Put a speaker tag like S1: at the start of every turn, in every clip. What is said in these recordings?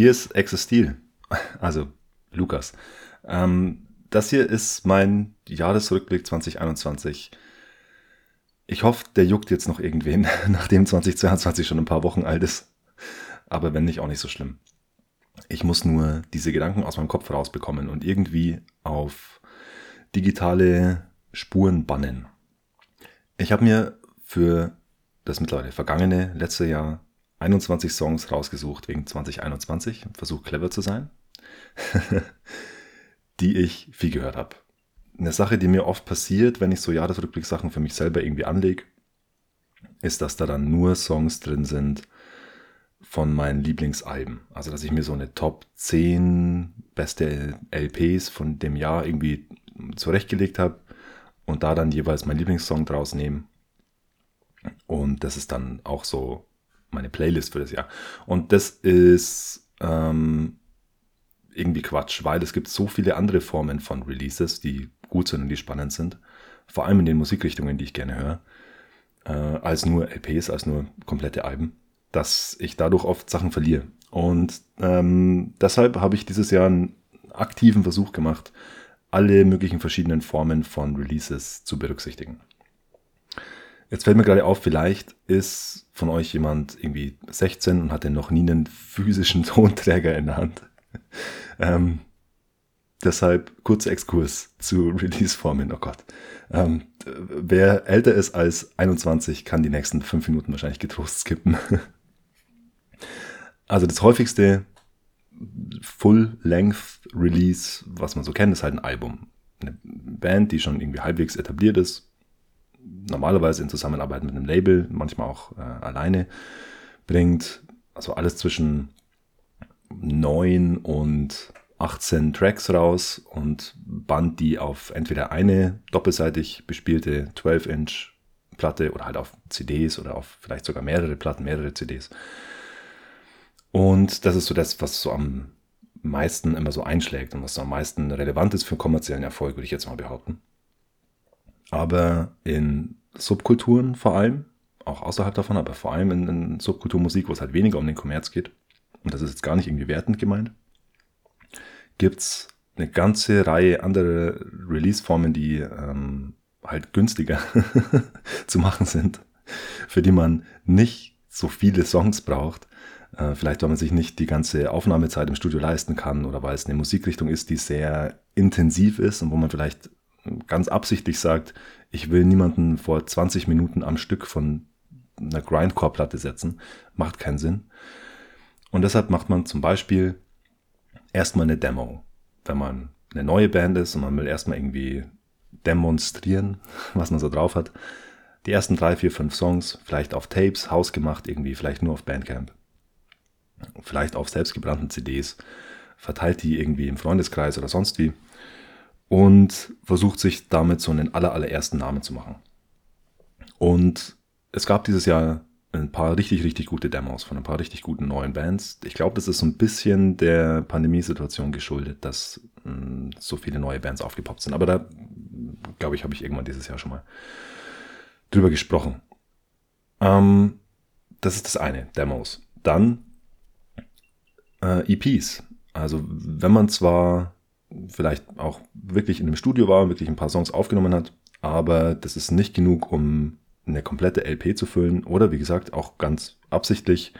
S1: Hi, hier ist Existil. Also Lukas. Ähm, das hier ist mein Jahresrückblick 2021. Ich hoffe, der juckt jetzt noch irgendwen, nachdem 2022 schon ein paar Wochen alt ist. Aber wenn nicht, auch nicht so schlimm. Ich muss nur diese Gedanken aus meinem Kopf rausbekommen und irgendwie auf digitale Spuren bannen. Ich habe mir für das mittlerweile vergangene letzte Jahr 21 Songs rausgesucht wegen 2021, versucht clever zu sein, die ich viel gehört habe. Eine Sache, die mir oft passiert, wenn ich so Jahresrückblicksachen für mich selber irgendwie anlege, ist, dass da dann nur Songs drin sind von meinen Lieblingsalben. Also, dass ich mir so eine Top 10 beste LPs von dem Jahr irgendwie zurechtgelegt habe und da dann jeweils meinen Lieblingssong draus nehme. Und das ist dann auch so meine Playlist für das Jahr. Und das ist ähm, irgendwie Quatsch, weil es gibt so viele andere Formen von Releases, die gut sind und die spannend sind. Vor allem in den Musikrichtungen, die ich gerne höre, äh, als nur LPs, als nur komplette Alben, dass ich dadurch oft Sachen verliere. Und ähm, deshalb habe ich dieses Jahr einen aktiven Versuch gemacht, alle möglichen verschiedenen Formen von Releases zu berücksichtigen. Jetzt fällt mir gerade auf, vielleicht ist von euch jemand irgendwie 16 und hatte noch nie einen physischen Tonträger in der Hand. ähm, deshalb kurzer Exkurs zu Release-Formen. Oh Gott. Ähm, wer älter ist als 21, kann die nächsten fünf Minuten wahrscheinlich getrost skippen. also das häufigste Full-Length-Release, was man so kennt, ist halt ein Album. Eine Band, die schon irgendwie halbwegs etabliert ist, normalerweise in Zusammenarbeit mit einem Label, manchmal auch äh, alleine, bringt also alles zwischen 9 und 18 Tracks raus und band die auf entweder eine doppelseitig bespielte 12-Inch Platte oder halt auf CDs oder auf vielleicht sogar mehrere Platten, mehrere CDs. Und das ist so das, was so am meisten immer so einschlägt und was so am meisten relevant ist für kommerziellen Erfolg, würde ich jetzt mal behaupten aber in Subkulturen vor allem, auch außerhalb davon, aber vor allem in, in Subkulturmusik, wo es halt weniger um den Kommerz geht, und das ist jetzt gar nicht irgendwie wertend gemeint, gibt's eine ganze Reihe andere Release-Formen, die ähm, halt günstiger zu machen sind, für die man nicht so viele Songs braucht. Äh, vielleicht, weil man sich nicht die ganze Aufnahmezeit im Studio leisten kann oder weil es eine Musikrichtung ist, die sehr intensiv ist und wo man vielleicht ganz absichtlich sagt, ich will niemanden vor 20 Minuten am Stück von einer Grindcore-Platte setzen, macht keinen Sinn. Und deshalb macht man zum Beispiel erstmal eine Demo. Wenn man eine neue Band ist und man will erstmal irgendwie demonstrieren, was man so drauf hat. Die ersten drei, vier, fünf Songs, vielleicht auf Tapes, hausgemacht irgendwie, vielleicht nur auf Bandcamp. Vielleicht auf selbstgebrannten CDs, verteilt die irgendwie im Freundeskreis oder sonst wie und versucht sich damit so einen aller, allerersten Namen zu machen. Und es gab dieses Jahr ein paar richtig, richtig gute Demos von ein paar richtig guten neuen Bands. Ich glaube, das ist so ein bisschen der Pandemiesituation geschuldet, dass mh, hm, so viele neue Bands aufgepoppt sind. Aber da, glaube ich, habe ich irgendwann dieses Jahr schon mal drüber gesprochen. Ähm, das ist das eine, Demos. Dann äh, EPs. Also wenn man zwar vielleicht auch wirklich in einem Studio war, wirklich ein paar Songs aufgenommen hat, aber das ist nicht genug, um eine komplette LP zu füllen oder wie gesagt auch ganz absichtlich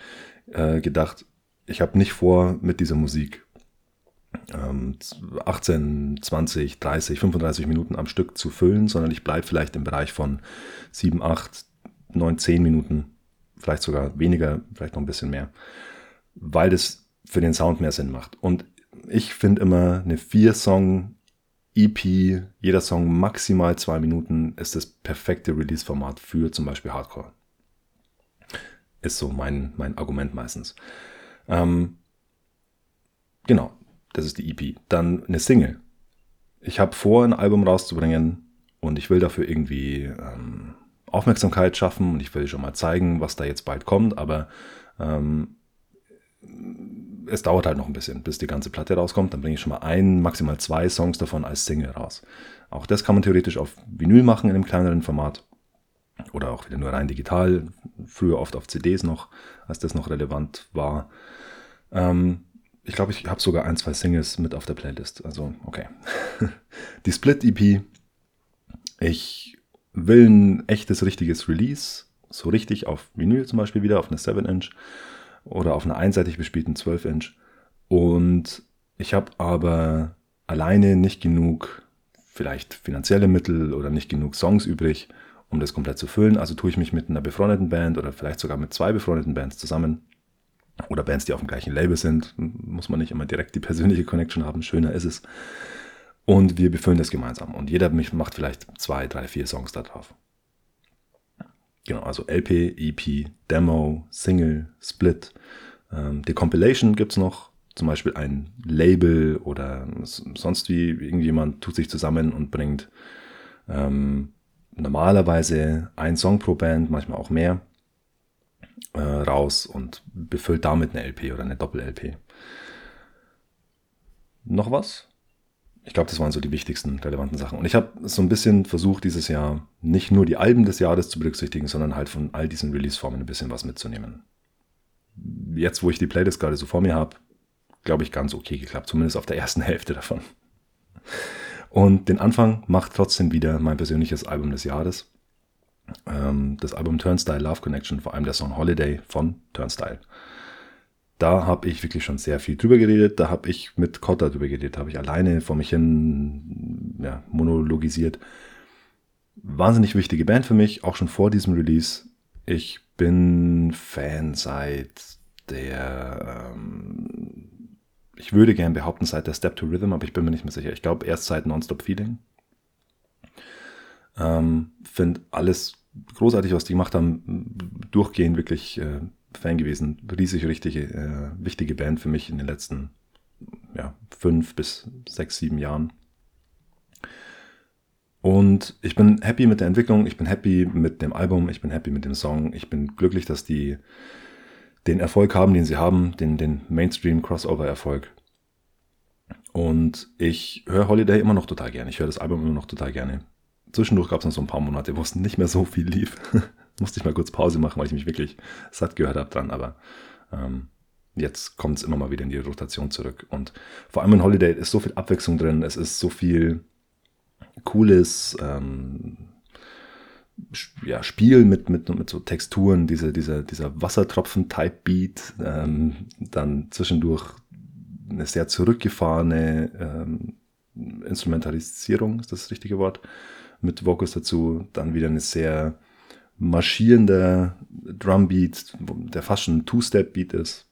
S1: äh, gedacht, ich habe nicht vor mit dieser Musik ähm, 18, 20, 30, 35 Minuten am Stück zu füllen, sondern ich bleibe vielleicht im Bereich von 7, 8, 9, 10 Minuten, vielleicht sogar weniger, vielleicht noch ein bisschen mehr, weil das für den Sound mehr Sinn macht. Und ich finde immer eine Vier-Song-EP, jeder Song maximal zwei Minuten, ist das perfekte Release-Format für zum Beispiel Hardcore. Ist so mein, mein Argument meistens. Ähm, genau, das ist die EP. Dann eine Single. Ich habe vor, ein Album rauszubringen und ich will dafür irgendwie ähm, Aufmerksamkeit schaffen und ich will schon mal zeigen, was da jetzt bald kommt, aber ähm, es dauert halt noch ein bisschen, bis die ganze Platte rauskommt. Dann bringe ich schon mal ein, maximal zwei Songs davon als Single raus. Auch das kann man theoretisch auf Vinyl machen in einem kleineren Format. Oder auch wieder nur rein digital. Früher oft auf CDs noch, als das noch relevant war. Ähm, ich glaube, ich habe sogar ein, zwei Singles mit auf der Playlist. Also, okay. Die Split-EP. Ich will ein echtes, richtiges Release. So richtig auf Vinyl zum Beispiel wieder, auf eine 7-Inch oder auf einer einseitig bespielten 12-Inch. Und ich habe aber alleine nicht genug, vielleicht finanzielle Mittel oder nicht genug Songs übrig, um das komplett zu füllen. Also tue ich mich mit einer befreundeten Band oder vielleicht sogar mit zwei befreundeten Bands zusammen oder Bands, die auf dem gleichen Label sind. Muss man nicht immer direkt die persönliche Connection haben, schöner ist es. Und wir befüllen das gemeinsam. Und jeder macht vielleicht zwei, drei, vier Songs da drauf. Genau, also LP, EP, Demo, Single, Split. Ähm, die Compilation gibt es noch. Zum Beispiel ein Label oder sonst wie irgendjemand tut sich zusammen und bringt ähm, normalerweise ein Song pro Band, manchmal auch mehr äh, raus und befüllt damit eine LP oder eine Doppel-LP. Noch was? Ich glaube, das waren so die wichtigsten relevanten Sachen. Und ich habe so ein bisschen versucht, dieses Jahr nicht nur die Alben des Jahres zu berücksichtigen, sondern halt von all diesen Release-Formen ein bisschen was mitzunehmen. Jetzt, wo ich die Playlist gerade so vor mir habe, glaube ich, ganz okay geklappt, zumindest auf der ersten Hälfte davon. Und den Anfang macht trotzdem wieder mein persönliches Album des Jahres ähm, das Album Turnstile Love Connection, vor allem der Song Holiday von Turnstile. Da habe ich wirklich schon sehr viel drüber geredet. Da habe ich mit Cotta drüber geredet, habe ich alleine vor mich hin ja, monologisiert. Wahnsinnig wichtige Band für mich, auch schon vor diesem Release. Ich bin Fan seit der, ähm, ich würde gern behaupten, seit der Step to Rhythm, aber ich bin mir nicht mehr sicher. Ich glaube erst seit Nonstop Feeling. Ähm, Finde alles großartig, was die gemacht haben. Durchgehend wirklich äh, Fan gewesen. Riesig richtige, äh, wichtige Band für mich in den letzten ja, fünf bis sechs, sieben Jahren. Und ich bin happy mit der Entwicklung, ich bin happy mit dem Album, ich bin happy mit dem Song, ich bin glücklich, dass die den Erfolg haben, den sie haben, den, den Mainstream-Crossover-Erfolg. Und ich höre Holiday immer noch total gerne, ich höre das Album immer noch total gerne zwischendurch gab es noch so ein paar Monate, wo es nicht mehr so viel lief. Musste ich mal kurz Pause machen, weil ich mich wirklich satt gehört habe dran. Aber ähm, jetzt kommt es immer mal wieder in die Rotation zurück. Und vor allem in Holiday ist so viel Abwechslung drin. Es ist so viel cooles ähm, ja, Spiel mit, mit, mit so Texturen, diese, diese, dieser Wassertropfen-Type-Beat. Ähm, dann zwischendurch eine sehr zurückgefahrene ähm, Instrumentalisierung, ist das, das richtige Wort? mit Vocals dazu. Dann wieder eine sehr marschierende Drumbeat, der fast schon ein Two-Step-Beat ist.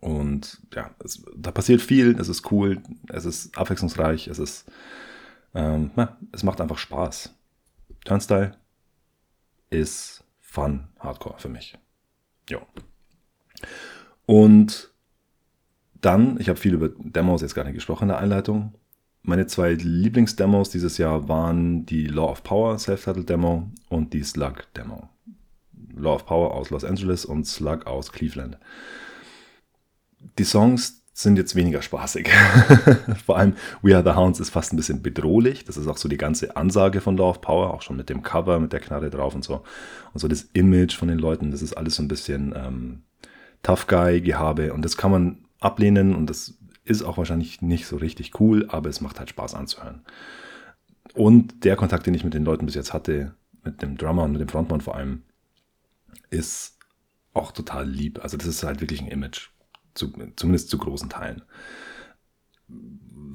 S1: Und ja, es, da passiert viel, es ist cool, es ist abwechslungsreich, es ist, ähm, ja, es macht einfach Spaß. Turnstyle ist Fun Hardcore für mich. Ja. Und dann, ich habe viel über Demos jetzt gar nicht gesprochen in der Einleitung, meine zwei Lieblingsdemos dieses Jahr waren die Law of Power Self-Titled-Demo und die Slug-Demo. Law of Power aus Los Angeles und Slug aus Cleveland. Die Songs sind jetzt weniger spaßig. Vor allem We Are the Hounds ist fast ein bisschen bedrohlich. Das ist auch so die ganze Ansage von Law of Power, auch schon mit dem Cover, mit der Knarre drauf und so. Und so das Image von den Leuten, das ist alles so ein bisschen ähm, Tough Guy-Gehabe und das kann man ablehnen und das ist auch wahrscheinlich nicht so richtig cool, aber es macht halt Spaß anzuhören. Und der Kontakt, den ich mit den Leuten bis jetzt hatte, mit dem Drummer und mit dem Frontmann vor allem, ist auch total lieb. Also das ist halt wirklich ein Image, zu, zumindest zu großen Teilen.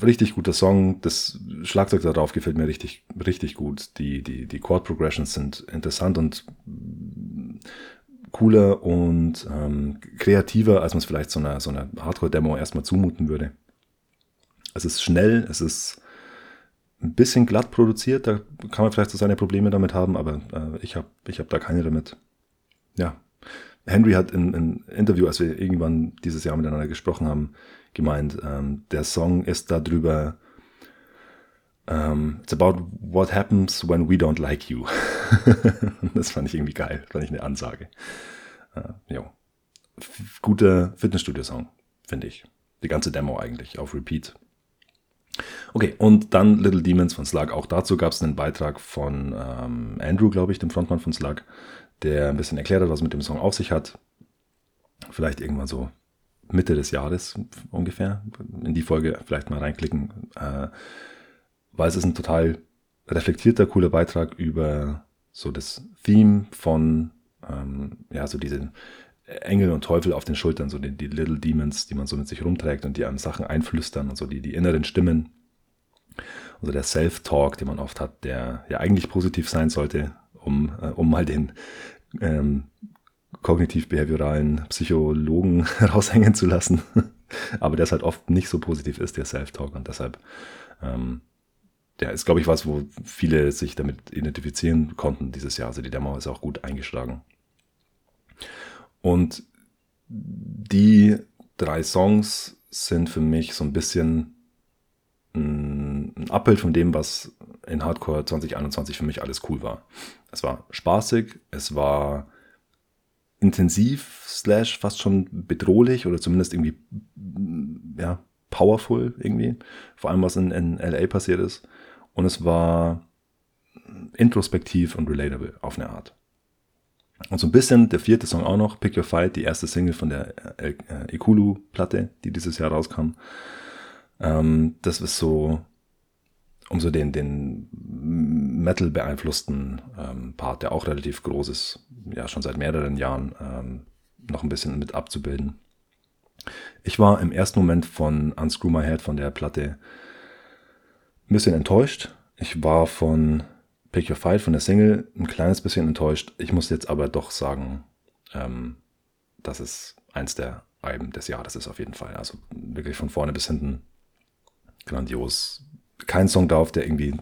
S1: Richtig guter Song, das Schlagzeug darauf gefällt mir richtig, richtig gut. Die, die, die Chord Progressions sind interessant und cooler und ähm, kreativer, als man es vielleicht so einer, so einer Hardcore-Demo erstmal zumuten würde. Es ist schnell, es ist ein bisschen glatt produziert, da kann man vielleicht so seine Probleme damit haben, aber äh, ich habe ich hab da keine damit. Ja. Henry hat in einem Interview, als wir irgendwann dieses Jahr miteinander gesprochen haben, gemeint, ähm, der Song ist darüber, um, ähm, it's about what happens when we don't like you. das fand ich irgendwie geil, fand ich eine Ansage. Uh, jo. Guter Fitnessstudio-Song, finde ich. Die ganze Demo eigentlich, auf Repeat. Okay, und dann Little Demons von Slug. Auch dazu gab es einen Beitrag von ähm, Andrew, glaube ich, dem Frontmann von Slug, der ein bisschen erklärt hat, was mit dem Song auf sich hat. Vielleicht irgendwann so Mitte des Jahres ungefähr. In die Folge vielleicht mal reinklicken, äh, weil es ist ein total reflektierter, cooler Beitrag über so das Theme von, ähm, ja, so diese Engel und Teufel auf den Schultern, so die, die Little Demons, die man so mit sich rumträgt und die einem Sachen einflüstern und so die, die inneren Stimmen. Also der Self-Talk, den man oft hat, der ja eigentlich positiv sein sollte, um, äh, um mal den ähm, kognitiv-behavioralen Psychologen raushängen zu lassen. Aber der ist halt oft nicht so positiv ist, der Self-Talk. Und deshalb, ähm, der ist, glaube ich, was, wo viele sich damit identifizieren konnten dieses Jahr. Also die Demo ist auch gut eingeschlagen. Und die drei Songs sind für mich so ein bisschen ein Abbild von dem, was in Hardcore 2021 für mich alles cool war. Es war spaßig, es war intensiv, slash fast schon bedrohlich oder zumindest irgendwie, ja, powerful irgendwie. Vor allem, was in, in LA passiert ist. Und es war introspektiv und relatable auf eine Art. Und so ein bisschen der vierte Song auch noch, Pick Your Fight, die erste Single von der äh, Ikulu-Platte, die dieses Jahr rauskam. Ähm, das ist so, um so den, den Metal beeinflussten ähm, Part, der auch relativ groß ist, ja schon seit mehreren Jahren, ähm, noch ein bisschen mit abzubilden. Ich war im ersten Moment von Unscrew My Head, von der Platte, ein bisschen enttäuscht. Ich war von Pick Your Fight, von der Single, ein kleines bisschen enttäuscht. Ich muss jetzt aber doch sagen, ähm, dass es eins der Alben des Jahres ist auf jeden Fall. Also wirklich von vorne bis hinten grandios. Kein Song drauf, der irgendwie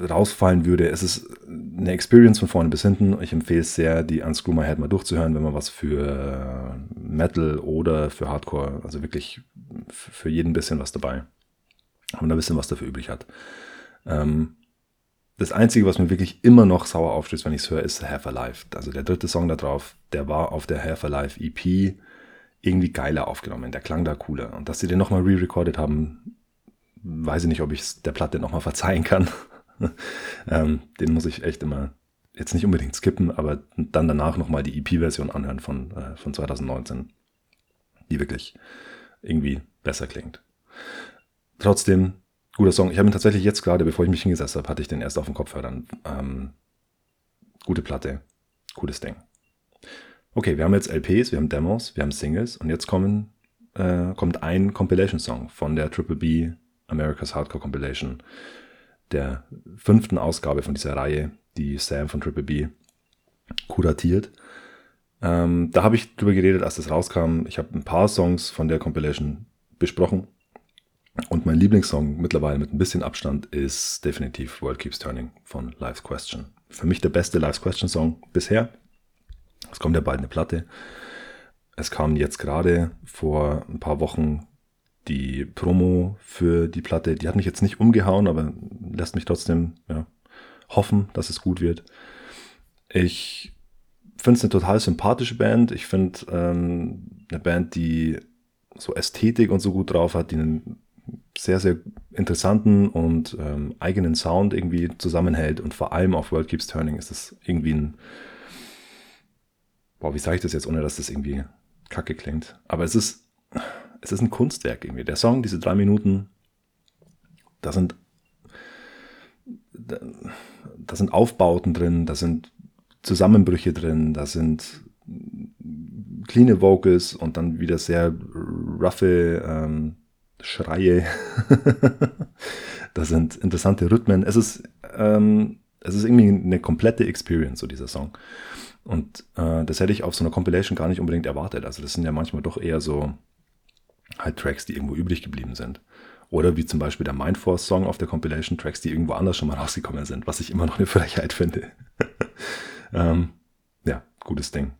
S1: rausfallen würde. Es ist eine Experience von vorne bis hinten. Ich empfehle es sehr, die Unscrew My Head mal durchzuhören, wenn man was für Metal oder für Hardcore, also wirklich für jeden ein bisschen was dabei. Man ein bisschen was dafür übrig hat. Ähm, das Einzige, was mir wirklich immer noch sauer aufstößt, wenn ich es höre, ist Half Alive. Also der dritte Song da drauf, der war auf der Half Alive EP irgendwie geiler aufgenommen. Der klang da cooler. Und dass sie den nochmal re-recorded haben, weiß ich nicht, ob ich der Platte nochmal verzeihen kann. ähm, den muss ich echt immer jetzt nicht unbedingt skippen, aber dann danach nochmal die EP-Version anhören von, äh, von 2019, die wirklich irgendwie besser klingt. Trotzdem, guter Song. Ich habe ihn tatsächlich jetzt gerade, bevor ich mich hingesetzt habe, hatte ich den erst auf dem Kopfhörern. Ähm, gute Platte, cooles Ding. Okay, wir haben jetzt LPs, wir haben Demos, wir haben Singles und jetzt kommen, äh, kommt ein Compilation-Song von der Triple B America's Hardcore Compilation, der fünften Ausgabe von dieser Reihe, die Sam von Triple B kuratiert. Ähm, da habe ich drüber geredet, als das rauskam. Ich habe ein paar Songs von der Compilation besprochen. Und mein Lieblingssong mittlerweile mit ein bisschen Abstand ist definitiv World Keeps Turning von Life's Question. Für mich der beste Life's Question Song bisher. Es kommt ja bald eine Platte. Es kam jetzt gerade vor ein paar Wochen die Promo für die Platte. Die hat mich jetzt nicht umgehauen, aber lässt mich trotzdem ja, hoffen, dass es gut wird. Ich finde es eine total sympathische Band. Ich finde ähm, eine Band, die so Ästhetik und so gut drauf hat, die einen sehr, sehr interessanten und ähm, eigenen Sound irgendwie zusammenhält. Und vor allem auf World Keeps Turning ist es irgendwie ein boah, wie sage ich das jetzt, ohne dass das irgendwie kacke klingt. Aber es ist, es ist ein Kunstwerk irgendwie. Der Song, diese drei Minuten, da sind, da, da sind Aufbauten drin, da sind Zusammenbrüche drin, da sind clean Vocals und dann wieder sehr roughe ähm, Schreie. da sind interessante Rhythmen. Es ist, ähm, es ist irgendwie eine komplette Experience, so dieser Song. Und äh, das hätte ich auf so einer Compilation gar nicht unbedingt erwartet. Also das sind ja manchmal doch eher so halt Tracks, die irgendwo übrig geblieben sind. Oder wie zum Beispiel der Mindforce-Song auf der Compilation, Tracks, die irgendwo anders schon mal rausgekommen sind, was ich immer noch eine Frechheit finde. ähm, ja, gutes Ding.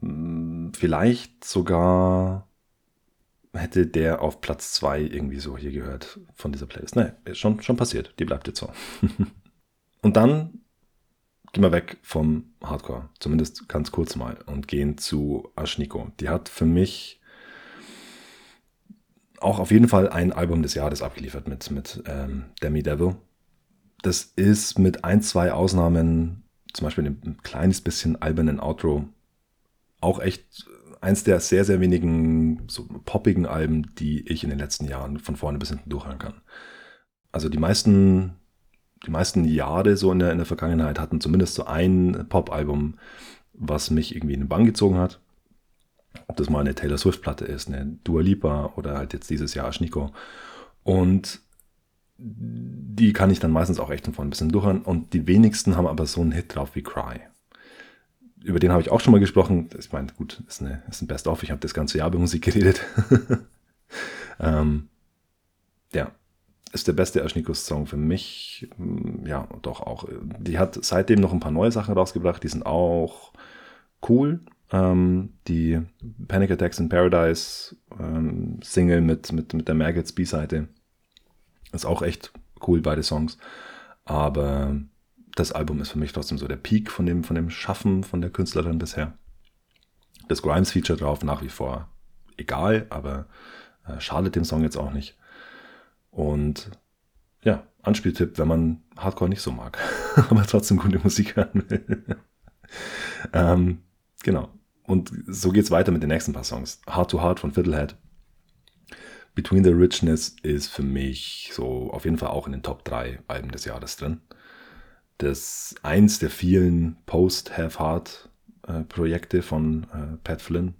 S1: Hm, vielleicht sogar hätte der auf Platz 2 irgendwie so hier gehört von dieser Playlist. Ist schon, schon passiert. Die bleibt jetzt so. Und dann gehen wir weg vom Hardcore, zumindest ganz kurz mal, und gehen zu Ashniko. Die hat für mich auch auf jeden Fall ein Album des Jahres abgeliefert mit, mit ähm, Demi Devil. Das ist mit ein, zwei Ausnahmen, zum Beispiel ein kleines bisschen albernen Outro, auch echt eins der sehr, sehr wenigen so poppigen Alben, die ich in den letzten Jahren von vorne bis hinten durchhören kann. Also die meisten, die meisten Jahre so in der, in der Vergangenheit hatten zumindest so ein Pop-Album, was mich irgendwie in den Bann gezogen hat. Ob das mal eine Taylor Swift-Platte ist, eine Dua Lipa oder halt jetzt dieses Jahr Schnico. Und die kann ich dann meistens auch echt von vorne ein bisschen durchhören. Und die wenigsten haben aber so einen Hit drauf wie Cry über den habe ich auch schon mal gesprochen. Ich meine, gut, ist, eine, ist ein Best-of. Ich habe das ganze Jahr über Musik geredet. ähm, ja, ist der beste Aschnikus-Song für mich. Mm, ja, doch auch. Die hat seitdem noch ein paar neue Sachen rausgebracht. Die sind auch cool. Ähm, die Panic Attacks in Paradise ähm, Single mit, mit, mit der Maggots B-Seite ist auch echt cool, beide Songs. Aber das Album ist für mich trotzdem so der Peak von dem, von dem Schaffen von der Künstlerin bisher. Das Grimes-Feature drauf nach wie vor egal, aber äh, schadet dem Song jetzt auch nicht. Und ja, Anspieltipp, wenn man Hardcore nicht so mag, aber trotzdem gute Musik hören will. ähm, genau. Und so geht's weiter mit den nächsten paar Songs. Heart to Heart von Fiddlehead. Between the Richness ist für mich so auf jeden Fall auch in den Top 3 Alben des Jahres drin das eins der vielen Post-Have-Heart-Projekte äh, von äh, Pat Flynn.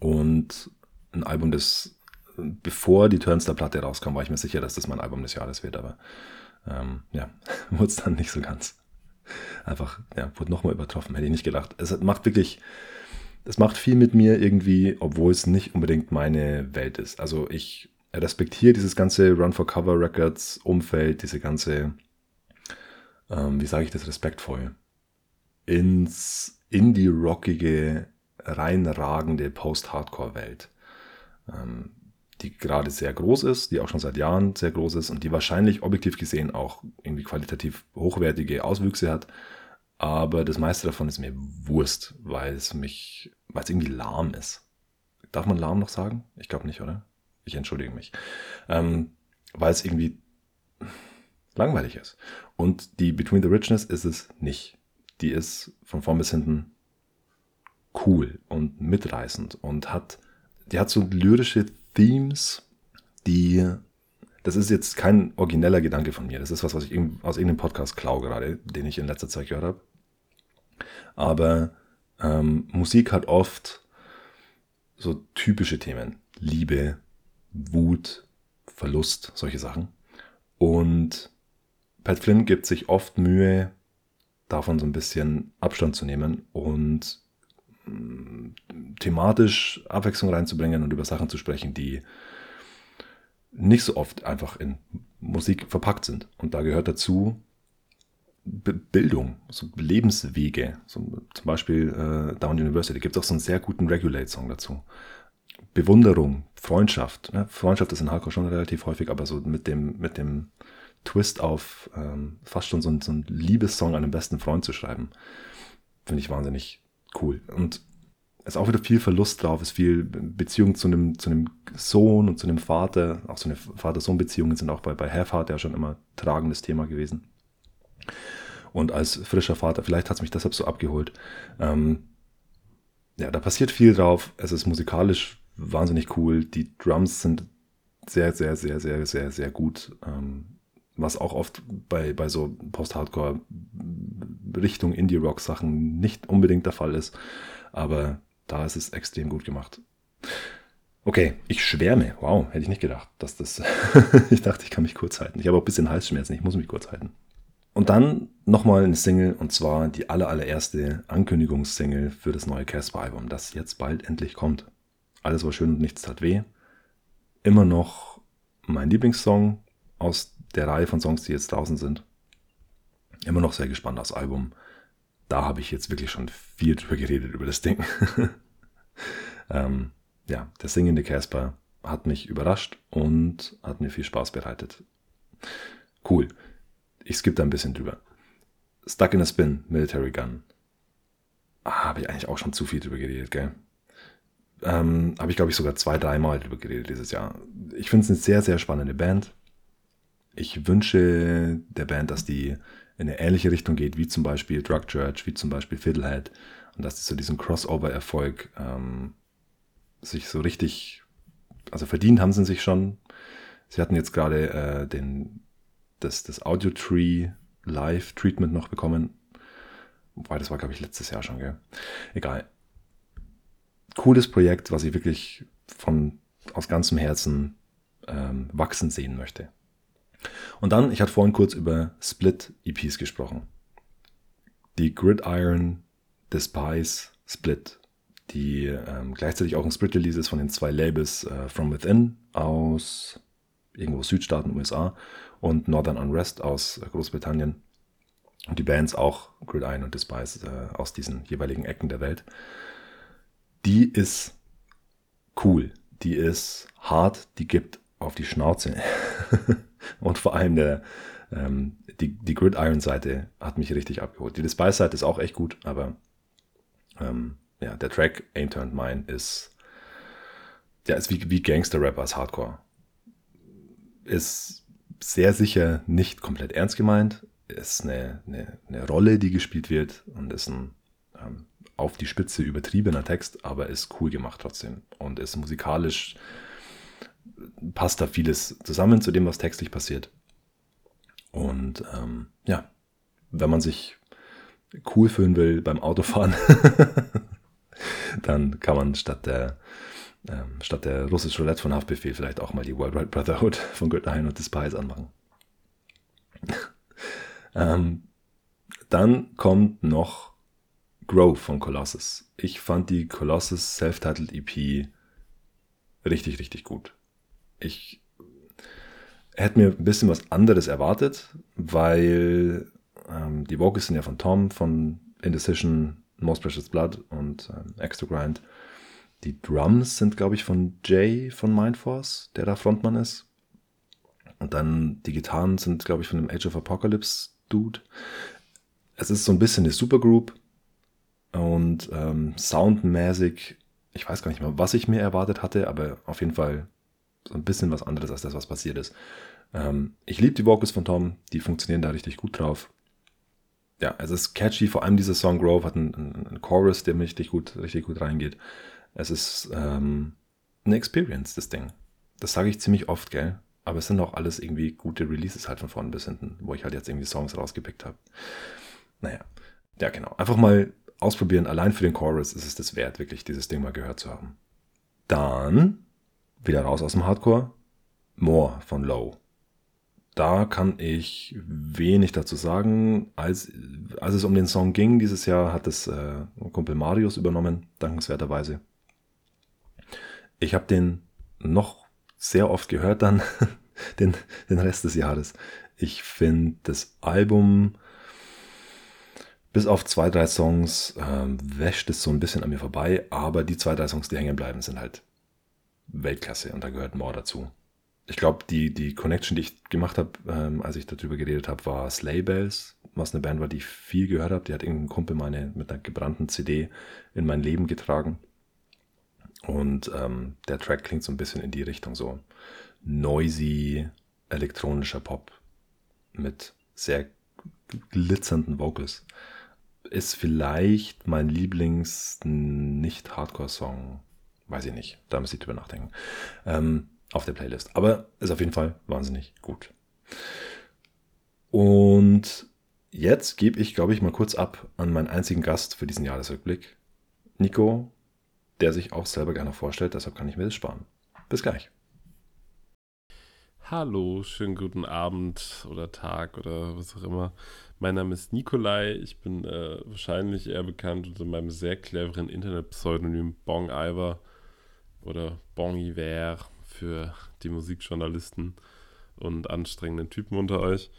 S1: Und ein Album, das bevor die Turnstile-Platte rauskam, war ich mir sicher, dass das mein Album des Jahres wird, aber ähm, ja, wurde es dann nicht so ganz. Einfach, ja, wurde nochmal übertroffen, hätte ich nicht gedacht. Es macht wirklich, es macht viel mit mir irgendwie, obwohl es nicht unbedingt meine Welt ist. Also ich respektiere dieses ganze Run for Cover Records Umfeld, diese ganze ähm, wie sage ich das respektvoll, ins indie-rockige, reinragende Post-Hardcore-Welt, ähm, die gerade sehr groß ist, die auch schon seit Jahren sehr groß ist und die wahrscheinlich objektiv gesehen auch irgendwie qualitativ hochwertige Auswüchse hat. Aber das meiste davon ist mir Wurst, weil es mich, weil es irgendwie lahm ist. Darf man lahm noch sagen? Ich glaube nicht, oder? Ich entschuldige mich. Ähm, weil es irgendwie langweilig ist. Und die Between the Richness ist es nicht. Die ist von vorn bis hinten cool und mitreißend und hat, die hat so lyrische Themes, die, das ist jetzt kein origineller Gedanke von mir. Das ist was, was ich aus irgendeinem Podcast klau gerade, den ich in letzter Zeit gehört habe. Aber ähm, Musik hat oft so typische Themen. Liebe, Wut, Verlust, solche Sachen. Und Pat Flynn gibt sich oft Mühe, davon so ein bisschen Abstand zu nehmen und thematisch Abwechslung reinzubringen und über Sachen zu sprechen, die nicht so oft einfach in Musik verpackt sind. Und da gehört dazu Bildung, so Lebenswege. So, zum Beispiel äh, Down University gibt es auch so einen sehr guten Regulate-Song dazu. Bewunderung, Freundschaft. Ne? Freundschaft ist in Hardcore schon relativ häufig, aber so mit dem, mit dem Twist auf ähm, fast schon so ein, so ein Liebessong an den besten Freund zu schreiben. Finde ich wahnsinnig cool. Und es ist auch wieder viel Verlust drauf, es ist viel Beziehung zu einem, zu einem Sohn und zu einem Vater. Auch so eine Vater-Sohn-Beziehungen sind auch bei, bei Half-Heart ja schon immer tragendes Thema gewesen. Und als frischer Vater, vielleicht hat es mich deshalb so abgeholt. Ähm, ja, da passiert viel drauf. Es ist musikalisch wahnsinnig cool. Die Drums sind sehr, sehr, sehr, sehr, sehr, sehr gut. Ähm, was auch oft bei, bei so Post-Hardcore Richtung Indie-Rock-Sachen nicht unbedingt der Fall ist. Aber da ist es extrem gut gemacht. Okay, ich schwärme. Wow, hätte ich nicht gedacht, dass das. ich dachte, ich kann mich kurz halten. Ich habe auch ein bisschen Halsschmerzen, ich muss mich kurz halten. Und dann nochmal eine Single, und zwar die allererste Ankündigungssingle für das neue Casper-Album, das jetzt bald endlich kommt. Alles war schön und nichts tat weh. Immer noch mein Lieblingssong aus der Reihe von Songs, die jetzt draußen sind. Immer noch sehr gespannt aufs Album. Da habe ich jetzt wirklich schon viel drüber geredet, über das Ding. ähm, ja, der singende Casper hat mich überrascht und hat mir viel Spaß bereitet. Cool. Ich skippe da ein bisschen drüber. Stuck in a Spin, Military Gun. Ah, habe ich eigentlich auch schon zu viel drüber geredet, gell? Ähm, habe ich, glaube ich, sogar zwei, dreimal drüber geredet dieses Jahr. Ich finde es eine sehr, sehr spannende Band ich wünsche der Band, dass die in eine ähnliche Richtung geht, wie zum Beispiel Drug Church, wie zum Beispiel Fiddlehead Und dass die so diesen Crossover-Erfolg ähm, sich so richtig, also verdient haben sie sich schon. Sie hatten jetzt gerade äh, den, das, das Audio Tree Live Treatment noch bekommen. Wobei, das war, glaube ich, letztes Jahr schon, gell? Egal. Cooles Projekt, was ich wirklich von, aus ganzem Herzen ähm, wachsen sehen möchte. Und dann, ich hatte vorhin kurz über Split-EPs gesprochen. Die Gridiron Despise Split, die ähm, gleichzeitig auch ein Split-Release ist von den zwei Labels äh, From Within aus irgendwo Südstaaten USA und Northern Unrest aus Großbritannien. Und die Bands auch Gridiron und Despise äh, aus diesen jeweiligen Ecken der Welt. Die ist cool, die ist hart, die gibt auf die Schnauze. und vor allem der, ähm, die, die Gridiron-Seite hat mich richtig abgeholt. Die Despise-Seite ist auch echt gut, aber ähm, ja, der Track Ain't Turned Mine ist, ja, ist wie, wie Gangster-Rap als Hardcore. Ist sehr sicher nicht komplett ernst gemeint, ist eine, eine, eine Rolle, die gespielt wird und ist ein ähm, auf die Spitze übertriebener Text, aber ist cool gemacht trotzdem und ist musikalisch passt da vieles zusammen zu dem, was textlich passiert. Und ähm, ja, wenn man sich cool fühlen will beim Autofahren, dann kann man statt der ähm, statt der russische Roulette von Haftbefehl vielleicht auch mal die Worldwide Brotherhood von Göttingen und Despise anmachen. ähm, dann kommt noch Grow von Colossus. Ich fand die Colossus Self-Titled EP richtig, richtig gut ich hätte mir ein bisschen was anderes erwartet, weil ähm, die Vocals sind ja von Tom, von Indecision, Most Precious Blood und ähm, Extra Grind. Die Drums sind, glaube ich, von Jay von Mindforce, der da Frontmann ist. Und dann die Gitarren sind, glaube ich, von dem Age of Apocalypse Dude. Es ist so ein bisschen eine Supergroup und ähm, soundmäßig, ich weiß gar nicht mehr, was ich mir erwartet hatte, aber auf jeden Fall so ein bisschen was anderes als das, was passiert ist. Ähm, ich liebe die Vocals von Tom, die funktionieren da richtig gut drauf. Ja, es ist catchy, vor allem dieser Song Grove hat einen, einen Chorus, der richtig gut, richtig gut reingeht. Es ist ähm, eine Experience, das Ding. Das sage ich ziemlich oft, gell? Aber es sind auch alles irgendwie gute Releases halt von vorne bis hinten, wo ich halt jetzt irgendwie Songs rausgepickt habe. Naja, ja genau. Einfach mal ausprobieren. Allein für den Chorus ist es das wert, wirklich dieses Ding mal gehört zu haben. Dann wieder raus aus dem Hardcore. More von Low. Da kann ich wenig dazu sagen. Als, als es um den Song ging dieses Jahr, hat es äh, Kumpel Marius übernommen, dankenswerterweise. Ich habe den noch sehr oft gehört dann, den, den Rest des Jahres. Ich finde das Album bis auf zwei, drei Songs äh, wäscht es so ein bisschen an mir vorbei, aber die zwei, drei Songs, die hängen bleiben, sind halt Weltklasse und da gehört More dazu. Ich glaube, die, die Connection, die ich gemacht habe, ähm, als ich darüber geredet habe, war Sleigh Bells, was eine Band war, die ich viel gehört habe. Die hat irgendein Kumpel meine mit einer gebrannten CD in mein Leben getragen. Und ähm, der Track klingt so ein bisschen in die Richtung so noisy elektronischer Pop mit sehr glitzernden Vocals. Ist vielleicht mein Lieblings-Nicht-Hardcore-Song Weiß ich nicht. Da müsste ich drüber nachdenken. Ähm, auf der Playlist. Aber ist auf jeden Fall wahnsinnig gut. Und jetzt gebe ich, glaube ich, mal kurz ab an meinen einzigen Gast für diesen Jahresrückblick. Nico, der sich auch selber gerne vorstellt, deshalb kann ich mir das sparen. Bis gleich.
S2: Hallo, schönen guten Abend oder Tag oder was auch immer. Mein Name ist Nikolai. Ich bin äh, wahrscheinlich eher bekannt unter meinem sehr cleveren Internetpseudonym Bong Iver oder Bon Iver für die Musikjournalisten und anstrengenden Typen unter euch.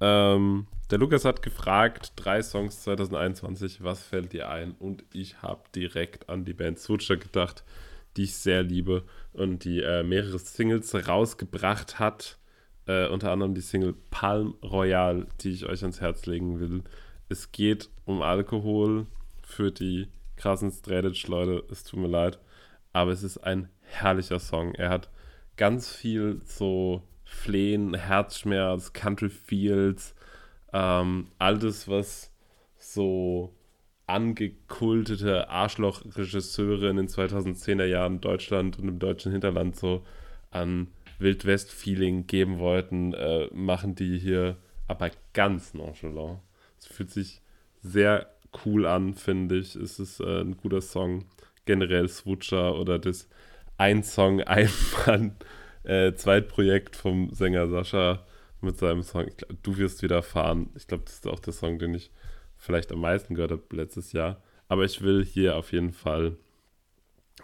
S2: Ähm, der Lukas hat gefragt, drei Songs 2021, was fällt dir ein? Und ich habe direkt an die Band Switcher gedacht, die ich sehr liebe und die äh, mehrere Singles rausgebracht hat. Äh, unter anderem die Single Palm Royal, die ich euch ans Herz legen will. Es geht um Alkohol für die krassen Stradic-Leute. Es tut mir leid aber es ist ein herrlicher Song. Er hat ganz viel so Flehen, Herzschmerz, Country Fields, ähm, all das, was so angekultete Arschloch-Regisseure in den 2010er Jahren Deutschland und im deutschen Hinterland so an Wildwest-Feeling geben wollten, äh, machen die hier aber ganz nonchalant. Es fühlt sich sehr cool an, finde ich. Es ist äh, ein guter Song. Generell Switcher oder das Ein Song, ein Mann äh, Zweitprojekt vom Sänger Sascha mit seinem Song. Glaub, du wirst wieder fahren. Ich glaube, das ist auch der Song, den ich vielleicht am meisten gehört habe letztes Jahr. Aber ich will hier auf jeden Fall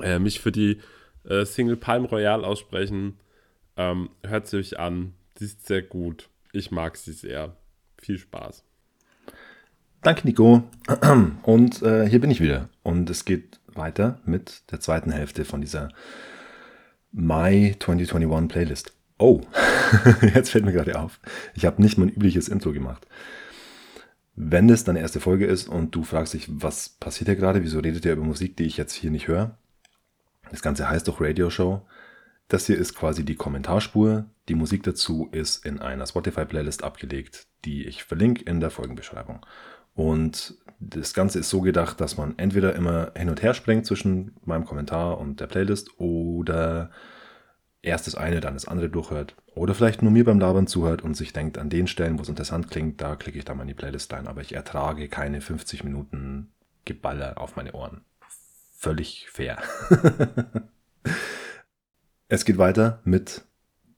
S2: äh, mich für die äh, Single Palm Royale aussprechen. Ähm, hört sie euch an. Sie ist sehr gut. Ich mag sie sehr. Viel Spaß.
S1: Danke, Nico. Und äh, hier bin ich wieder. Und es geht weiter mit der zweiten Hälfte von dieser My 2021 Playlist. Oh, jetzt fällt mir gerade auf. Ich habe nicht mein übliches Intro gemacht. Wenn das deine erste Folge ist und du fragst dich, was passiert hier gerade, wieso redet ihr über Musik, die ich jetzt hier nicht höre? Das Ganze heißt doch Radio Show. Das hier ist quasi die Kommentarspur. Die Musik dazu ist in einer Spotify-Playlist abgelegt, die ich verlinke in der Folgenbeschreibung. Und das Ganze ist so gedacht, dass man entweder immer hin und her springt zwischen meinem Kommentar und der Playlist oder erst das eine, dann das andere durchhört. Oder vielleicht nur mir beim Labern zuhört und sich denkt, an den Stellen, wo es interessant klingt, da klicke ich dann mal in die Playlist rein. Aber ich ertrage keine 50 Minuten Geballer auf meine Ohren. Völlig fair. es geht weiter mit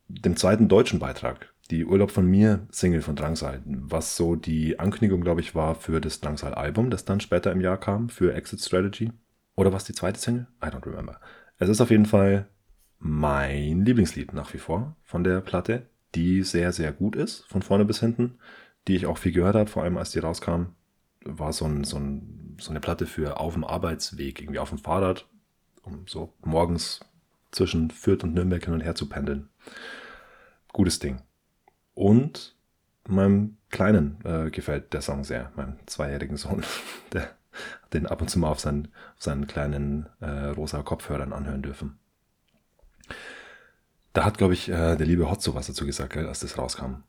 S1: dem zweiten deutschen Beitrag. Die Urlaub von mir Single von Drangsal, was so die Ankündigung, glaube ich, war für das Drangsal-Album, das dann später im Jahr kam, für Exit Strategy. Oder was die zweite Single? I don't remember. Es ist auf jeden Fall mein Lieblingslied nach wie vor von der Platte, die sehr, sehr gut ist, von vorne bis hinten, die ich auch viel gehört habe, vor allem als die rauskam. War so, ein, so, ein, so eine Platte für auf dem Arbeitsweg, irgendwie auf dem Fahrrad, um so morgens zwischen Fürth und Nürnberg hin und her zu pendeln. Gutes Ding. Und meinem Kleinen äh, gefällt der Song sehr, meinem zweijährigen Sohn. Der den ab und zu mal auf seinen, auf seinen kleinen äh, rosa Kopfhörern anhören dürfen. Da hat, glaube ich, äh, der liebe Hotzo was dazu gesagt, gell, als das rauskam.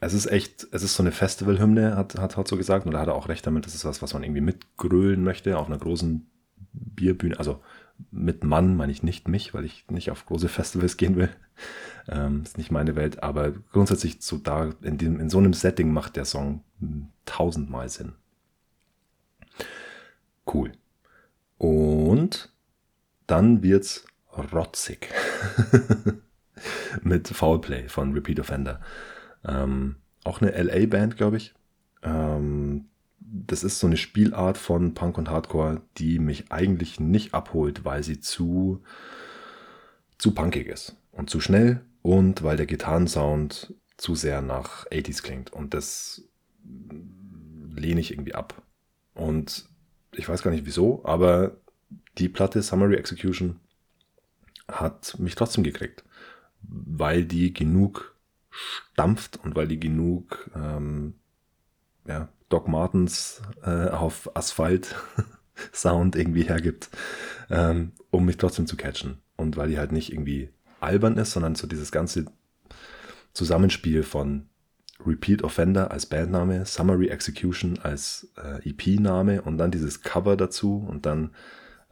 S1: Es ist echt, es ist so eine Festivalhymne, hat, hat Hotzo gesagt, und da hat er auch recht damit, das ist was, was man irgendwie mitgrölen möchte auf einer großen Bierbühne. Also mit Mann meine ich nicht mich, weil ich nicht auf große Festivals gehen will. Ähm, ist nicht meine Welt, aber grundsätzlich so da, in, dem, in so einem Setting macht der Song tausendmal Sinn. Cool. Und dann wird's rotzig. mit Foulplay von Repeat Offender. Ähm, auch eine LA-Band, glaube ich. Ähm, das ist so eine Spielart von Punk und Hardcore, die mich eigentlich nicht abholt, weil sie zu, zu punkig ist und zu schnell und weil der Gitarrensound zu sehr nach 80s klingt. Und das lehne ich irgendwie ab. Und ich weiß gar nicht wieso, aber die Platte Summary Execution hat mich trotzdem gekriegt weil die genug stampft und weil die genug ähm, ja, Doc Martens äh, auf Asphalt Sound irgendwie hergibt, ähm, um mich trotzdem zu catchen. Und weil die halt nicht irgendwie albern ist, sondern so dieses ganze Zusammenspiel von Repeat Offender als Bandname, Summary Execution als äh, EP-Name und dann dieses Cover dazu und dann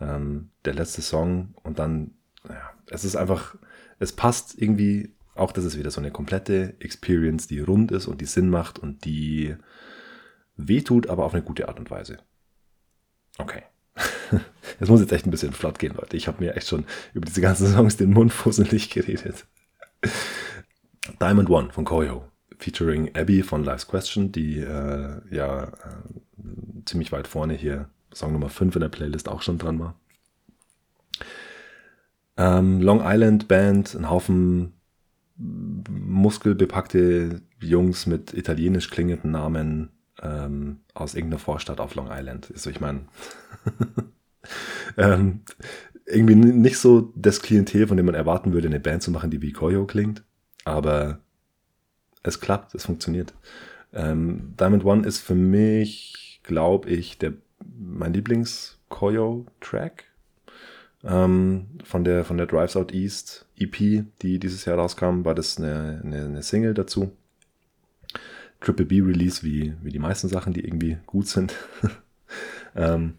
S1: ähm, der letzte Song und dann, ja, es ist einfach es passt irgendwie, auch das ist wieder so eine komplette Experience, die rund ist und die Sinn macht und die wehtut, aber auf eine gute Art und Weise. Okay. Es muss jetzt echt ein bisschen flott gehen, Leute. Ich habe mir echt schon über diese ganzen Songs den Mund fusselig geredet. Diamond One von Koyo, featuring Abby von Life's Question, die äh, ja äh, ziemlich weit vorne hier, Song Nummer 5 in der Playlist auch schon dran war. Ähm, Long Island Band, ein Haufen muskelbepackte Jungs mit italienisch klingenden Namen ähm, aus irgendeiner Vorstadt auf Long Island. Also ich meine, ähm, irgendwie nicht so das Klientel, von dem man erwarten würde, eine Band zu machen, die wie Koyo klingt. Aber es klappt, es funktioniert. Ähm, Diamond One ist für mich, glaube ich, der, mein Lieblings-Koyo-Track ähm, von der, von der Drives Out East EP, die dieses Jahr rauskam, war das eine, eine, eine Single dazu. Triple B Release, wie, wie die meisten Sachen, die irgendwie gut sind. ähm,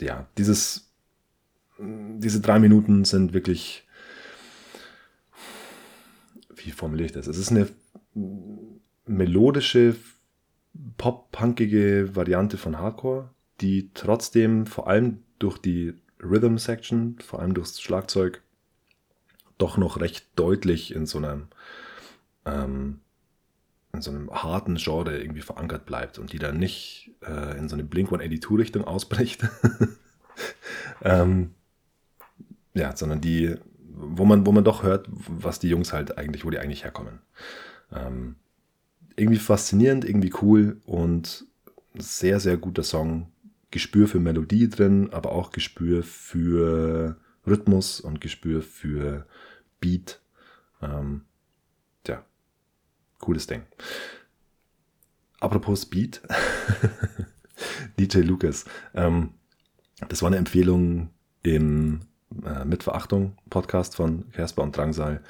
S1: ja, dieses, diese drei Minuten sind wirklich, wie formuliere ich das? Es ist eine melodische, pop-punkige Variante von Hardcore, die trotzdem vor allem durch die Rhythm Section, vor allem durchs Schlagzeug, doch noch recht deutlich in so einem ähm, in so einem harten Genre irgendwie verankert bleibt und die dann nicht äh, in so eine Blink-182-Richtung ausbricht. ähm, ja, sondern die, wo man, wo man doch hört, was die Jungs halt eigentlich, wo die eigentlich herkommen. Ähm, irgendwie faszinierend, irgendwie cool und sehr, sehr guter Song. Gespür für Melodie drin, aber auch Gespür für Rhythmus und Gespür für Beat. Ähm, cooles Ding. Apropos Beat, DJ Lucas. Ähm, das war eine Empfehlung im äh, Mitverachtung Podcast von Casper und Drangsal.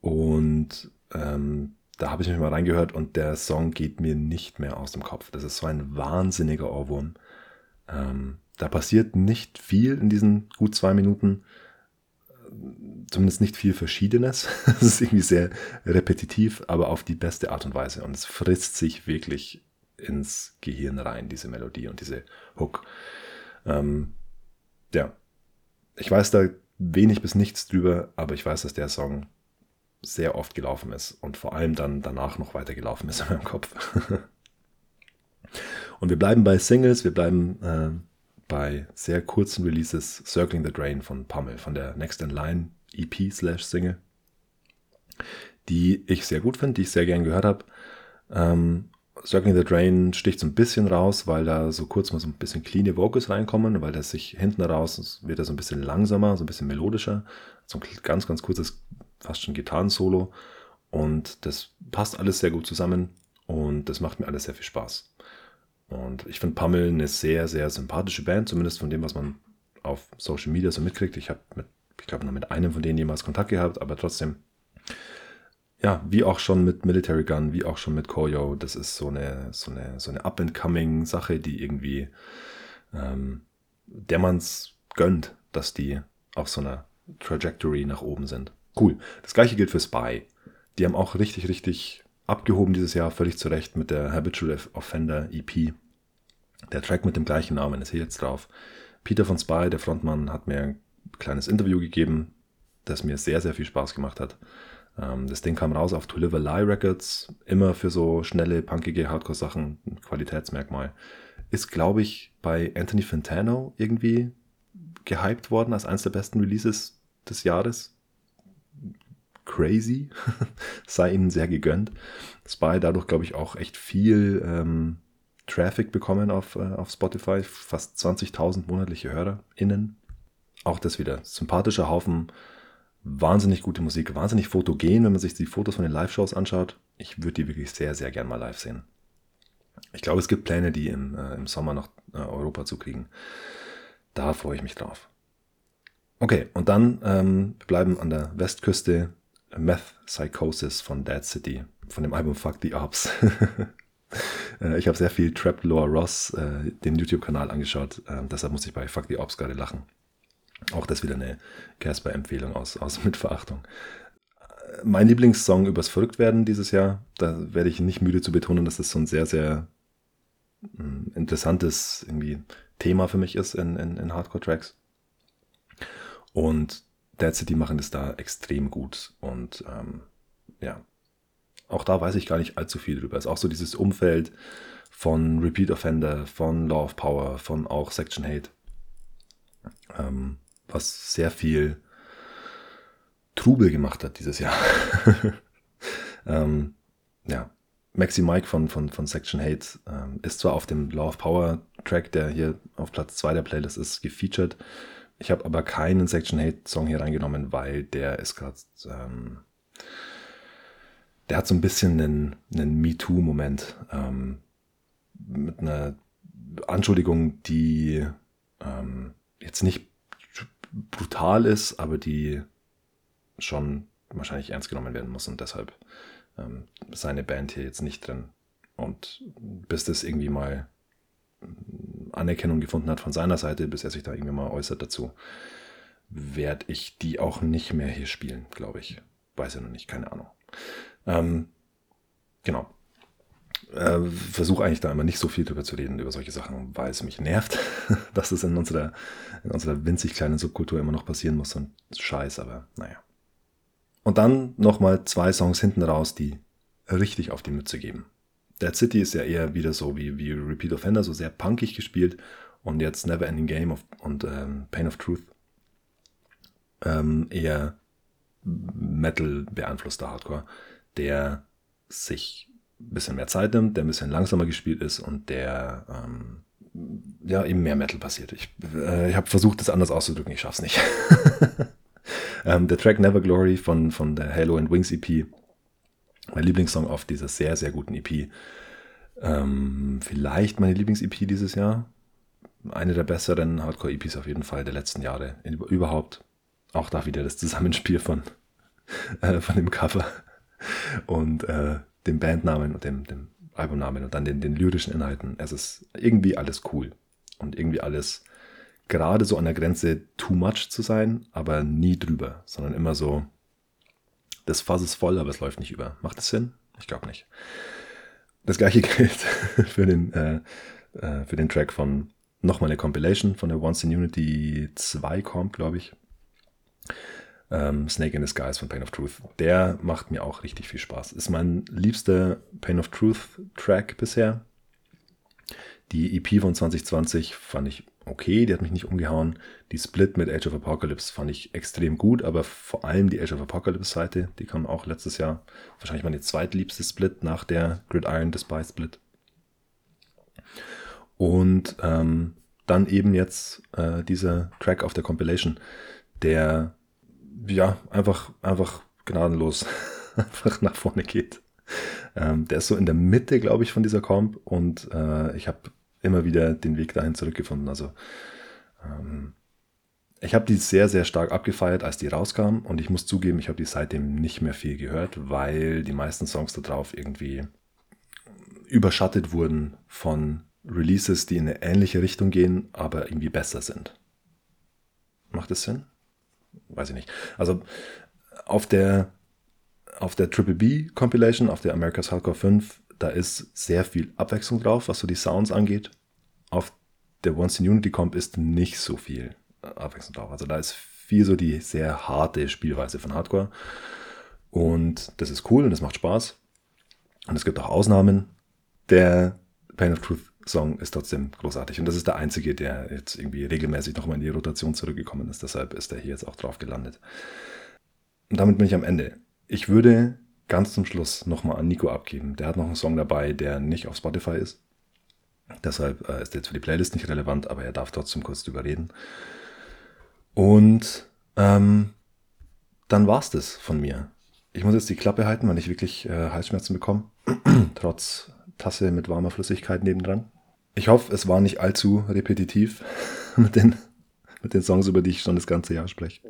S1: Und ähm, da habe ich mich mal reingehört und der Song geht mir nicht mehr aus dem Kopf. Das ist so ein wahnsinniger Ohrwurm. Ähm, da passiert nicht viel in diesen gut zwei Minuten. Zumindest nicht viel Verschiedenes. Es ist irgendwie sehr repetitiv, aber auf die beste Art und Weise. Und es frisst sich wirklich ins Gehirn rein, diese Melodie und diese Hook. Ähm, ja, ich weiß da wenig bis nichts drüber, aber ich weiß, dass der Song sehr oft gelaufen ist und vor allem dann danach noch weiter gelaufen ist in meinem Kopf. und wir bleiben bei Singles, wir bleiben äh, bei sehr kurzen Releases Circling the Drain von Pummel, von der Next in Line EP slash Single, die ich sehr gut finde, die ich sehr gern gehört habe. Ähm, Circling the Drain sticht so ein bisschen raus, weil da so kurz mal so ein bisschen clean Vocals reinkommen, weil das sich hinten raus wird er so ein bisschen langsamer, so ein bisschen melodischer. So ein ganz, ganz kurzes, fast schon Gitarrensolo. Und das passt alles sehr gut zusammen und das macht mir alles sehr viel Spaß. Und ich finde Pummel eine sehr, sehr sympathische Band, zumindest von dem, was man auf Social Media so mitkriegt. Ich habe mit, ich glaube, nur mit einem von denen jemals Kontakt gehabt, aber trotzdem ja, wie auch schon mit Military Gun, wie auch schon mit Koyo, das ist so eine, so eine, so eine Up-and-Coming-Sache, die irgendwie, ähm, der man es gönnt, dass die auf so einer Trajectory nach oben sind. Cool. Das gleiche gilt für Spy. Die haben auch richtig, richtig abgehoben dieses Jahr, völlig zu Recht mit der Habitual Offender EP. Der Track mit dem gleichen Namen ist hier jetzt drauf. Peter von Spy, der Frontmann, hat mir ein kleines Interview gegeben, das mir sehr, sehr viel Spaß gemacht hat. Ähm, das Ding kam raus auf To Live a Lie Records, immer für so schnelle, punkige Hardcore-Sachen, ein Qualitätsmerkmal. Ist, glaube ich, bei Anthony Fantano irgendwie gehypt worden als eines der besten Releases des Jahres. Crazy, sei ihnen sehr gegönnt. Spy dadurch, glaube ich, auch echt viel ähm, Traffic bekommen auf, äh, auf Spotify, fast 20.000 monatliche HörerInnen. Auch das wieder sympathischer Haufen wahnsinnig gute Musik, wahnsinnig fotogen, wenn man sich die Fotos von den Live-Shows anschaut. Ich würde die wirklich sehr, sehr gern mal live sehen. Ich glaube, es gibt Pläne, die im, äh, im Sommer nach äh, Europa zu kriegen. Da freue ich mich drauf. Okay, und dann ähm, wir bleiben an der Westküste. Meth Psychosis von Dead City, von dem Album Fuck the Ops. Äh, ich habe sehr viel Trap Lore Ross, äh, den YouTube-Kanal angeschaut. Äh, deshalb muss ich bei Fuck the Ops gerade lachen. Auch das wieder eine Casper-Empfehlung aus, aus Mitverachtung. Mein Lieblingssong übers Verrücktwerden dieses Jahr, da werde ich nicht müde zu betonen, dass das so ein sehr, sehr hm, interessantes irgendwie Thema für mich ist in, in, in Hardcore-Tracks. Und Dead City machen das da extrem gut. Und ähm, ja, auch da weiß ich gar nicht allzu viel drüber. Es ist auch so dieses Umfeld von Repeat Offender, von Law of Power, von auch Section Hate. Ähm, was sehr viel Trubel gemacht hat dieses Jahr. ähm, ja, Maxi Mike von, von, von Section Hate ähm, ist zwar auf dem Law of Power Track, der hier auf Platz 2 der Playlist ist, gefeatured. Ich habe aber keinen Section Hate Song hier reingenommen, weil der ist gerade, ähm, der hat so ein bisschen einen, einen MeToo-Moment ähm, mit einer Anschuldigung, die ähm, jetzt nicht brutal ist, aber die schon wahrscheinlich ernst genommen werden muss und deshalb ähm, seine Band hier jetzt nicht drin. Und bis das irgendwie mal Anerkennung gefunden hat von seiner Seite, bis er sich da irgendwie mal äußert dazu, werde ich die auch nicht mehr hier spielen, glaube ich. Weiß ja noch nicht, keine Ahnung. Ähm, genau. Äh, Versuche eigentlich da immer nicht so viel drüber zu reden, über solche Sachen, weil es mich nervt, dass es in unserer, in unserer winzig kleinen Subkultur immer noch passieren muss und Scheiß, aber naja. Und dann nochmal zwei Songs hinten raus, die richtig auf die Mütze geben. Dead City ist ja eher wieder so wie, wie Repeat Offender, so sehr punkig gespielt. Und jetzt Never Ending Game of, und ähm, Pain of Truth ähm, eher Metal beeinflusster Hardcore, der sich ein bisschen mehr Zeit nimmt, der ein bisschen langsamer gespielt ist und der ähm, ja eben mehr Metal passiert. Ich, äh, ich habe versucht, das anders auszudrücken, ich schaff's nicht. ähm, der Track Never Glory von, von der Halo and Wings EP mein Lieblingssong auf dieser sehr, sehr guten EP. Ähm, vielleicht meine Lieblings-EP dieses Jahr. Eine der besseren Hardcore-EPs auf jeden Fall der letzten Jahre. Überhaupt. Auch da wieder das Zusammenspiel von, äh, von dem Cover und äh, dem Bandnamen und dem, dem Albumnamen und dann den, den lyrischen Inhalten. Es ist irgendwie alles cool und irgendwie alles gerade so an der Grenze too much zu sein, aber nie drüber, sondern immer so das Fass ist voll, aber es läuft nicht über. Macht das Sinn? Ich glaube nicht. Das gleiche gilt für den, äh, äh, für den Track von nochmal eine Compilation von der Once in Unity 2 kommt, glaube ich. Ähm, Snake in the Skies von Pain of Truth. Der macht mir auch richtig viel Spaß. Ist mein liebster Pain of Truth Track bisher. Die EP von 2020 fand ich okay, die hat mich nicht umgehauen. Die Split mit Age of Apocalypse fand ich extrem gut, aber vor allem die Age of Apocalypse Seite, die kam auch letztes Jahr. Wahrscheinlich meine zweitliebste Split nach der Gridiron Despy Split. Und ähm, dann eben jetzt äh, dieser Track auf der Compilation, der ja einfach, einfach gnadenlos einfach nach vorne geht. Ähm, der ist so in der Mitte, glaube ich, von dieser Comp und äh, ich habe immer wieder den Weg dahin zurückgefunden. Also ähm, ich habe die sehr, sehr stark abgefeiert, als die rauskam und ich muss zugeben, ich habe die seitdem nicht mehr viel gehört, weil die meisten Songs da drauf irgendwie überschattet wurden von Releases, die in eine ähnliche Richtung gehen, aber irgendwie besser sind. Macht das Sinn? Weiß ich nicht. Also auf der auf der Triple B Compilation, auf der America's Hardcore 5, da ist sehr viel Abwechslung drauf, was so die Sounds angeht. Auf der Once in Unity Comp ist nicht so viel Abwechslung drauf. Also da ist viel so die sehr harte Spielweise von Hardcore. Und das ist cool und das macht Spaß. Und es gibt auch Ausnahmen. Der Pain of Truth Song ist trotzdem großartig. Und das ist der einzige, der jetzt irgendwie regelmäßig nochmal in die Rotation zurückgekommen ist. Deshalb ist er hier jetzt auch drauf gelandet. Und damit bin ich am Ende. Ich würde ganz zum Schluss nochmal an Nico abgeben. Der hat noch einen Song dabei, der nicht auf Spotify ist. Deshalb äh, ist der jetzt für die Playlist nicht relevant, aber er darf trotzdem kurz drüber reden. Und ähm, dann war's das von mir. Ich muss jetzt die Klappe halten, weil ich wirklich äh, Halsschmerzen bekomme. Trotz Tasse mit warmer Flüssigkeit nebendran. Ich hoffe, es war nicht allzu repetitiv mit den, mit den Songs, über die ich schon das ganze Jahr spreche.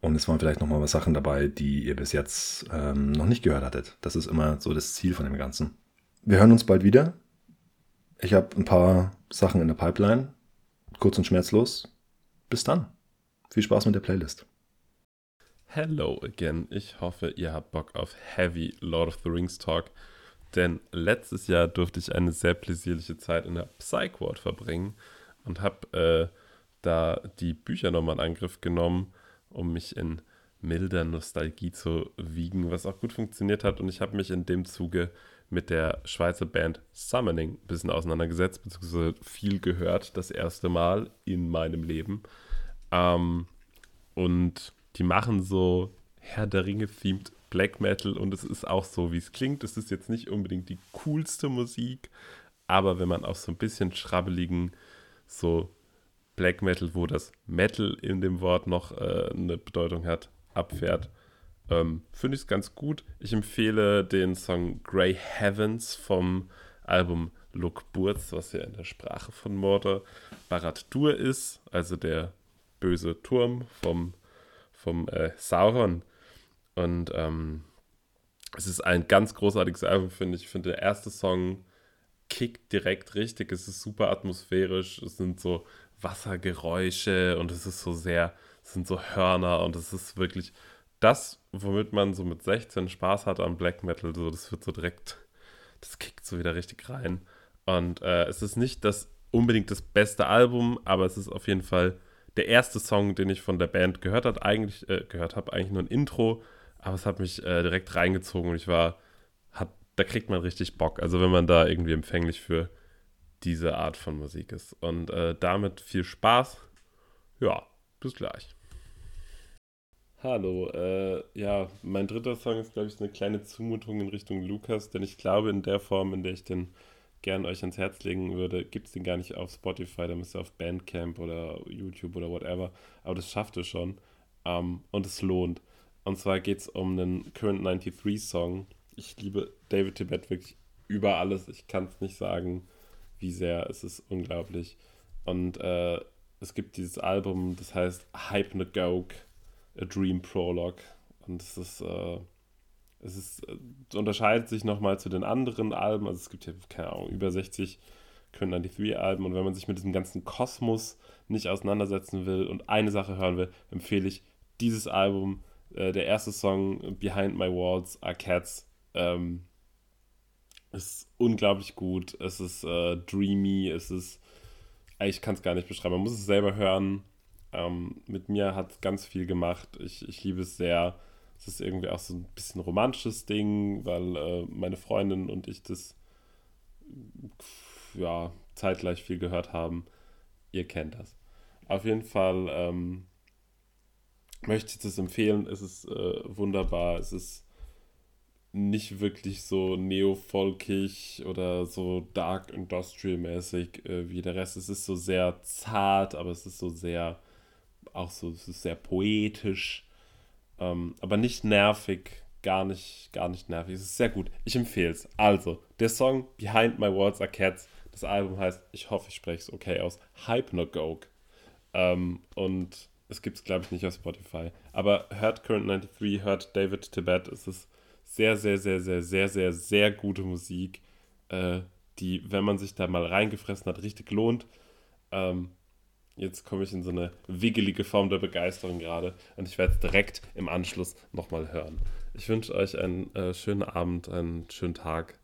S1: Und es waren vielleicht nochmal Sachen dabei, die ihr bis jetzt ähm, noch nicht gehört hattet. Das ist immer so das Ziel von dem Ganzen. Wir hören uns bald wieder. Ich habe ein paar Sachen in der Pipeline. Kurz und schmerzlos. Bis dann. Viel Spaß mit der Playlist.
S2: Hello again. Ich hoffe, ihr habt Bock auf Heavy Lord of the Rings Talk. Denn letztes Jahr durfte ich eine sehr pläsierliche Zeit in der Psych Ward verbringen und habe äh, da die Bücher nochmal in Angriff genommen um mich in milder Nostalgie zu wiegen, was auch gut funktioniert hat. Und ich habe mich in dem Zuge mit der Schweizer Band Summoning ein bisschen auseinandergesetzt, beziehungsweise viel gehört, das erste Mal in meinem Leben. Ähm, und die machen so Herr der Ringe-themed Black Metal und es ist auch so, wie es klingt. Es ist jetzt nicht unbedingt die coolste Musik, aber wenn man auf so ein bisschen schrabbeligen, so Black Metal, wo das Metal in dem Wort noch äh, eine Bedeutung hat, abfährt. Ähm, Finde ich es ganz gut. Ich empfehle den Song Grey Heavens vom Album Look Burz, was ja in der Sprache von Mordor Barad-dur ist, also der böse Turm vom, vom äh, Sauron. Und ähm, es ist ein ganz großartiges Album, finde ich. Ich finde, der erste Song kickt direkt richtig. Es ist super atmosphärisch. Es sind so Wassergeräusche und es ist so sehr, es sind so Hörner und es ist wirklich das, womit man so mit 16 Spaß hat am Black Metal. So, das wird so direkt, das kickt so wieder richtig rein. Und äh, es ist nicht das unbedingt das beste Album, aber es ist auf jeden Fall der erste Song, den ich von der Band gehört habe. Eigentlich äh, gehört habe, eigentlich nur ein Intro, aber es hat mich äh, direkt reingezogen und ich war, hat, da kriegt man richtig Bock. Also wenn man da irgendwie empfänglich für diese Art von Musik ist. Und äh, damit viel Spaß. Ja, bis gleich. Hallo, äh, ja, mein dritter Song ist, glaube ich, eine kleine Zumutung in Richtung Lukas, denn ich glaube, in der Form, in der ich den gern euch ans Herz legen würde, gibt es den gar nicht auf Spotify, da müsst ihr auf Bandcamp oder YouTube oder whatever, aber das schafft ihr schon ähm, und es lohnt. Und zwar geht es um einen Current 93 Song. Ich liebe David Tibet wirklich über alles. Ich kann es nicht sagen, wie sehr. Es ist unglaublich. Und äh, es gibt dieses Album, das heißt Hypnagogue, A Dream Prologue. Und es ist, äh, es ist, äh, unterscheidet sich nochmal zu den anderen Alben. Also es gibt ja, keine Ahnung, über 60 Current 93 Alben. Und wenn man sich mit diesem ganzen Kosmos nicht auseinandersetzen will und eine Sache hören will, empfehle ich dieses Album äh, der erste Song, Behind My Walls Are Cats, ähm, ist unglaublich gut. Es ist äh, dreamy, es ist, ich kann es gar nicht beschreiben, man muss es selber hören. Ähm, mit mir hat es ganz viel gemacht. Ich, ich liebe es sehr. Es ist irgendwie auch so ein bisschen romantisches Ding, weil äh, meine Freundin und ich das ja zeitgleich viel gehört haben. Ihr kennt das. Auf jeden Fall ähm, möchte ich das empfehlen. Es ist äh, wunderbar. Es ist nicht wirklich so neofolkig oder so dark industrial mäßig äh, wie der Rest. Es ist so sehr zart, aber es ist so sehr, auch so, es ist sehr poetisch, ähm, aber nicht nervig, gar nicht, gar nicht nervig. Es ist sehr gut. Ich empfehle es. Also, der Song Behind My Words Are Cats. Das Album heißt, ich hoffe, ich spreche es okay aus, Hypnagogue. Ähm, und es gibt es, glaube ich, nicht auf Spotify. Aber hört Current 93, hört David Tibet. Es ist sehr, sehr, sehr, sehr, sehr, sehr, sehr gute Musik, äh, die, wenn man sich da mal reingefressen hat, richtig lohnt. Ähm, jetzt komme ich in so eine wiggelige Form der Begeisterung gerade und ich werde es direkt im Anschluss nochmal hören. Ich wünsche euch einen äh, schönen Abend, einen schönen Tag,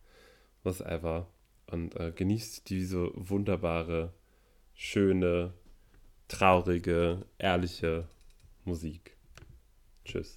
S2: was ever. Und äh, genießt diese wunderbare, schöne, traurige, ehrliche Musik. Tschüss.